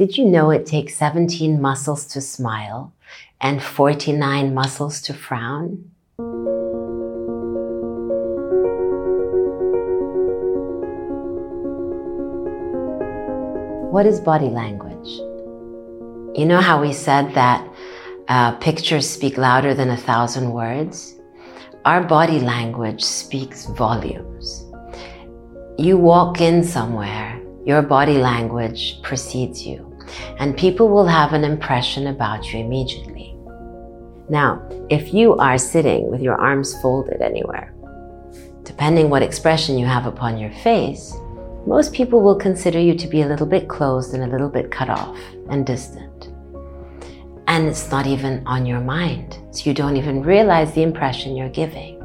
Did you know it takes 17 muscles to smile and 49 muscles to frown? What is body language? You know how we said that uh, pictures speak louder than a thousand words? Our body language speaks volumes. You walk in somewhere, your body language precedes you, and people will have an impression about you immediately. Now, if you are sitting with your arms folded anywhere, depending what expression you have upon your face, most people will consider you to be a little bit closed and a little bit cut off and distant. And it's not even on your mind, so you don't even realize the impression you're giving.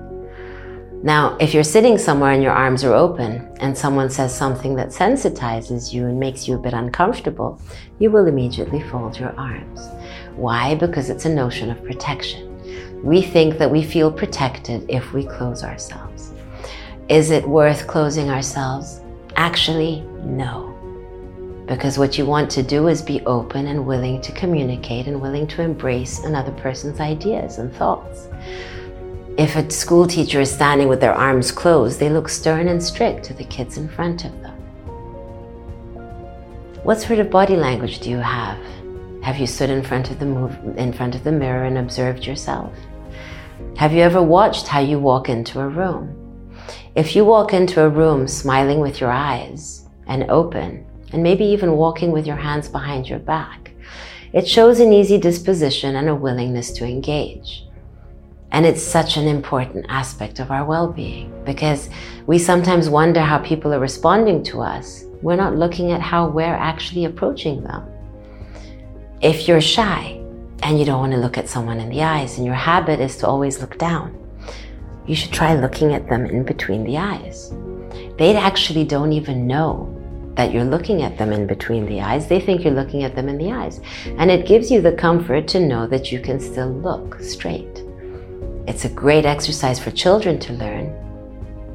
Now, if you're sitting somewhere and your arms are open and someone says something that sensitizes you and makes you a bit uncomfortable, you will immediately fold your arms. Why? Because it's a notion of protection. We think that we feel protected if we close ourselves. Is it worth closing ourselves? Actually, no. Because what you want to do is be open and willing to communicate and willing to embrace another person's ideas and thoughts. If a school teacher is standing with their arms closed, they look stern and strict to the kids in front of them. What sort of body language do you have? Have you stood in front of the move, in front of the mirror and observed yourself? Have you ever watched how you walk into a room? If you walk into a room smiling with your eyes and open, and maybe even walking with your hands behind your back, it shows an easy disposition and a willingness to engage. And it's such an important aspect of our well being because we sometimes wonder how people are responding to us. We're not looking at how we're actually approaching them. If you're shy and you don't want to look at someone in the eyes, and your habit is to always look down, you should try looking at them in between the eyes. They actually don't even know that you're looking at them in between the eyes. They think you're looking at them in the eyes. And it gives you the comfort to know that you can still look straight. It's a great exercise for children to learn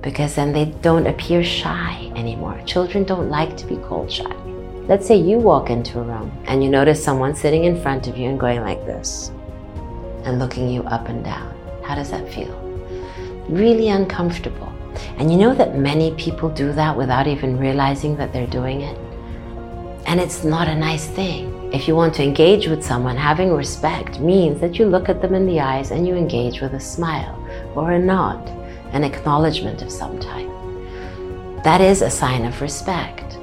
because then they don't appear shy anymore. Children don't like to be called shy. Let's say you walk into a room and you notice someone sitting in front of you and going like this and looking you up and down. How does that feel? really uncomfortable. And you know that many people do that without even realizing that they're doing it? And it's not a nice thing. If you want to engage with someone, having respect means that you look at them in the eyes and you engage with a smile or a nod, an acknowledgement of some type. That is a sign of respect.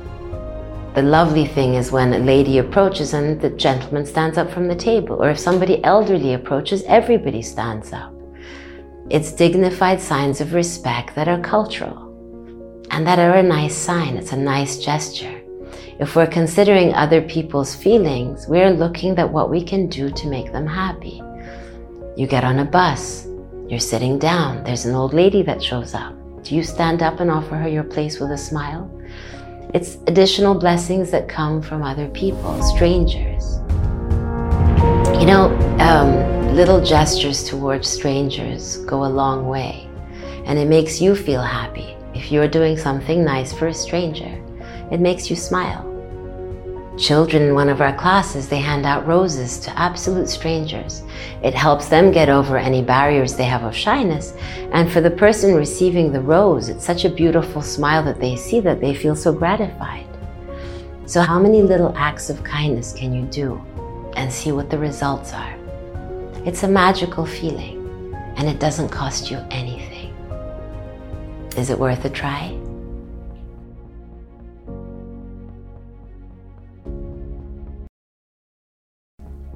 The lovely thing is when a lady approaches and the gentleman stands up from the table, or if somebody elderly approaches, everybody stands up. It's dignified signs of respect that are cultural and that are a nice sign. It's a nice gesture. If we're considering other people's feelings, we're looking at what we can do to make them happy. You get on a bus, you're sitting down, there's an old lady that shows up. Do you stand up and offer her your place with a smile? It's additional blessings that come from other people, strangers. You know, um, Little gestures towards strangers go a long way, and it makes you feel happy. If you're doing something nice for a stranger, it makes you smile. Children in one of our classes, they hand out roses to absolute strangers. It helps them get over any barriers they have of shyness. And for the person receiving the rose, it's such a beautiful smile that they see that they feel so gratified. So, how many little acts of kindness can you do and see what the results are? It's a magical feeling and it doesn't cost you anything. Is it worth a try?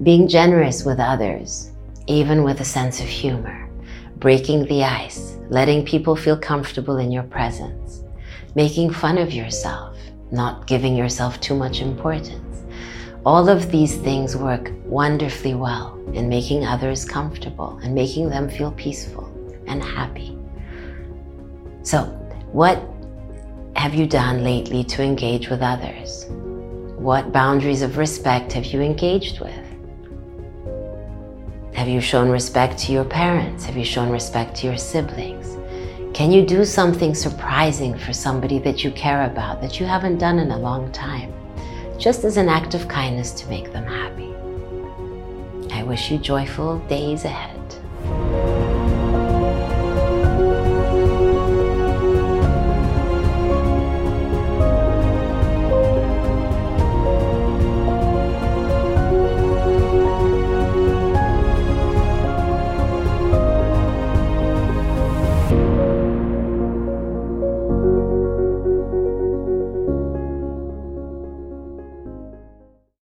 Being generous with others, even with a sense of humor, breaking the ice, letting people feel comfortable in your presence, making fun of yourself, not giving yourself too much importance all of these things work wonderfully well in making others comfortable and making them feel peaceful and happy. So, what have you done lately to engage with others? What boundaries of respect have you engaged with? Have you shown respect to your parents? Have you shown respect to your siblings? Can you do something surprising for somebody that you care about that you haven't done in a long time? just as an act of kindness to make them happy. I wish you joyful days ahead.